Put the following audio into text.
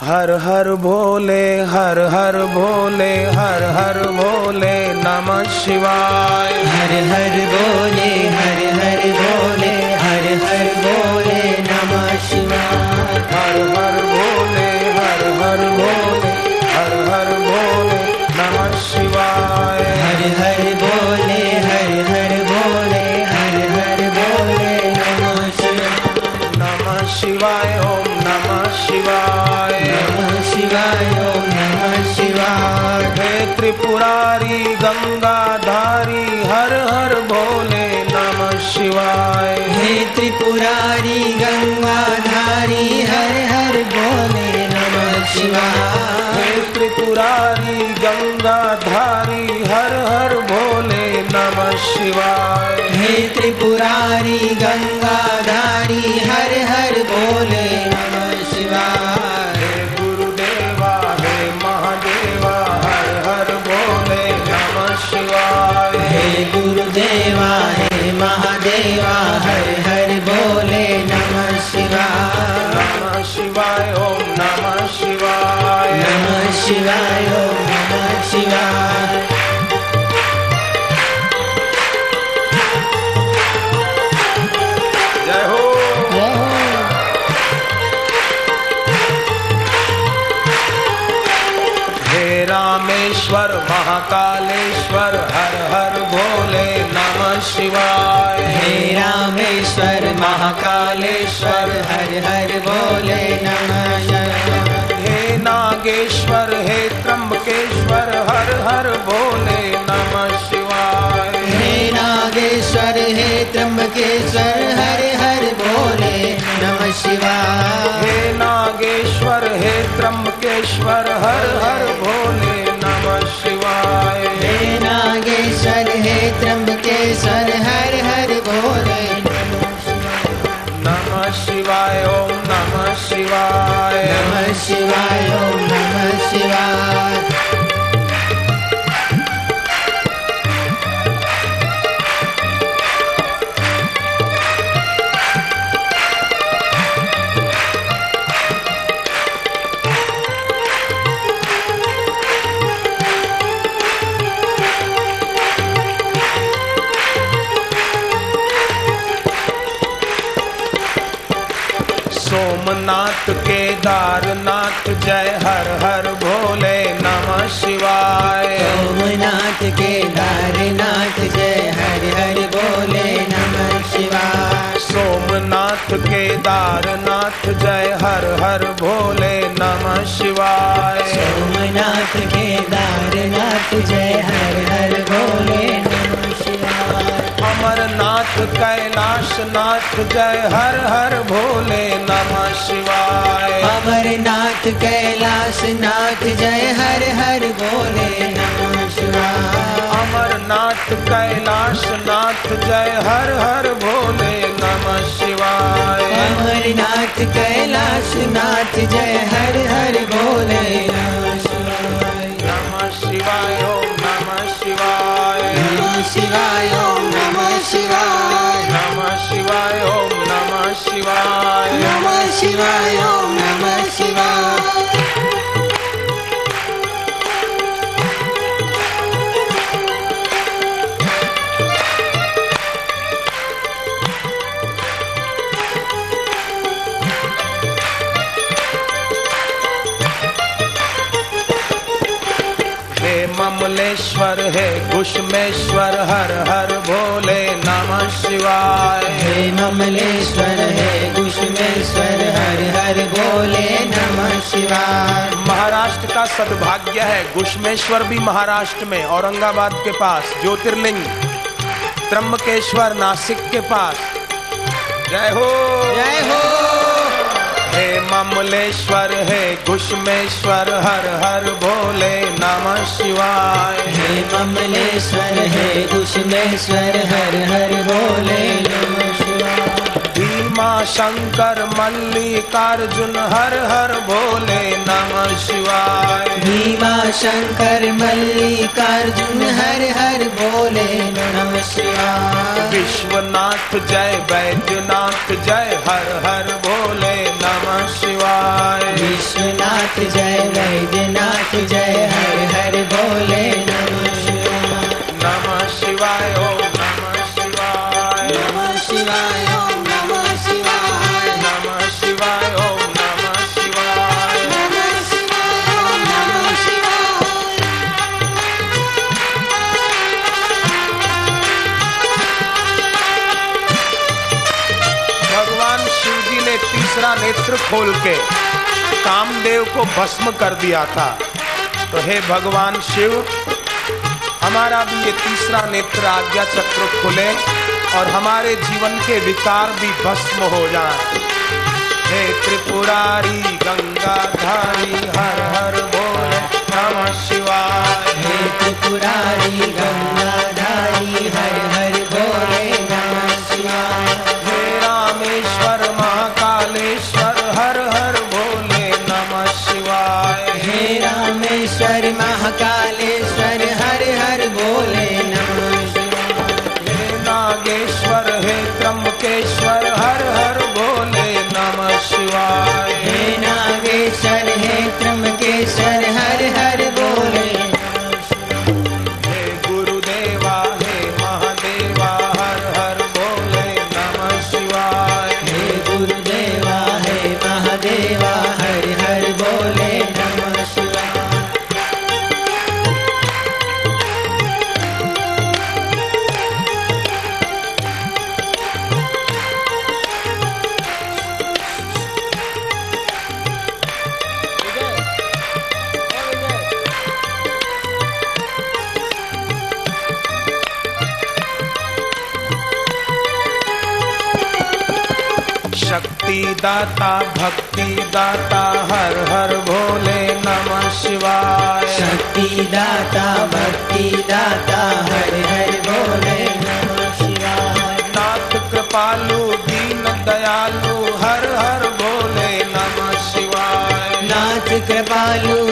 हर हर भोले हर हर भोले हर हर भोले नमः शिवाय। हर हर भोले हर हर भोले हर हर भोले नमः शिवाय। हर हर भोले हर हर भोले त्रिपुरारी गंगाधारी हर हर भोले नम शिवाय। हे त्रिपुरारी गंगाधारी हर हर भोले नम शिवाय। हे त्रिपुरारी गंगाधारी हर हर भोले नम शिवाय। हे त्रिपुरारी गंगाधारी हर हर बोले शिवाय। हे रामेश्वर महाकालेश्वर हर हर बोले नमः। हे नागेश्वर हे त्र्यंबकेश्वर हर हर भोले नमः शिवाय। हे नागेश्वर हे त्र्यंबकेश्वर हर हर बोले नमः शिवाय। हे नागेश्वर हे त्र्यंबकेश्वर हर हर भोले नमः शिवाय ओम नमः शिवाय। नमः शिवाय ओम नमः शिवाय सोमनाथ केदारनाथ जय हर हर भोले नमः शिवाय। सोमनाथ केदारनाथ जय हर हर भोले नमः शिवाय। सोमनाथ केदारनाथ जय हर हर भोले अमरनाथ कैलाश नाथ जय हर हर भोले नमः शिवाय। अमरनाथ कैलाश नाथ जय हर हर भोले नमः शिवाय। अमरनाथ कैलाश नाथ जय हर हर भोले नमः शिवाय। अमरनाथ कैलाश नाथ जय हर हर भोले नमः शिवाय। नमः शिवाय ओम नमः शिवाय। नमः शिवाय। शिवाय ओम हे ममलेश्वर हे घुष्मेश्वर हर हर भोले नमः शिवाय। हे ममलेश्वर हे कुशमेश्वर हर हर बोले नमः शिवाय। महाराष्ट्र का सद्भाग्य है घुष्मेश्वर भी महाराष्ट्र में औरंगाबाद के पास ज्योतिर्लिंग त्रम्बकेश्वर नासिक के पास। जय हो! जय हो! हे ममलेश्वर हे घुष्मेश्वर हर हर भोले नमः शिवाय। हे ममलेश्वर हे कुशमेश्वर हर हर भीमा शंकर मल्लिकार्जुन हर हर भोले नमः शिवाय। भीमा शंकर मल्लिकार्जुन हर हर भोले नमः शिवाय। विश्वनाथ जय वैद्यनाथ जय हर हर भोले नमः शिवाय। विश्वनाथ जय वैद्यनाथ जय हर हर बोले नेत्र खोल के कामदेव को भस्म कर दिया था। तो हे भगवान शिव, हमारा भी ये तीसरा नेत्र आज्ञा चक्र खुले और हमारे जीवन के विकार भी भस्म हो जाए। हे त्रिपुरारी गंगाधारी हे रामेश्वर महाकालेश्वर, हर हर भोले नमः। हे नागेश्वर, हे त्रम्बकेश्वर हर हर भोले नमः शिवाय। हे नागेश्वर, हे त्रम्बकेश्वर हर हर शक्ति दाता भक्ति दाता हर हर भोले नमः शिवाय। शक्ति दाता भक्ति दाता हर हर भोले नमः शिवाय। नाथ कृपालु दीन दयालु हर हर भोले नमः शिवाय। नाथ कृपालु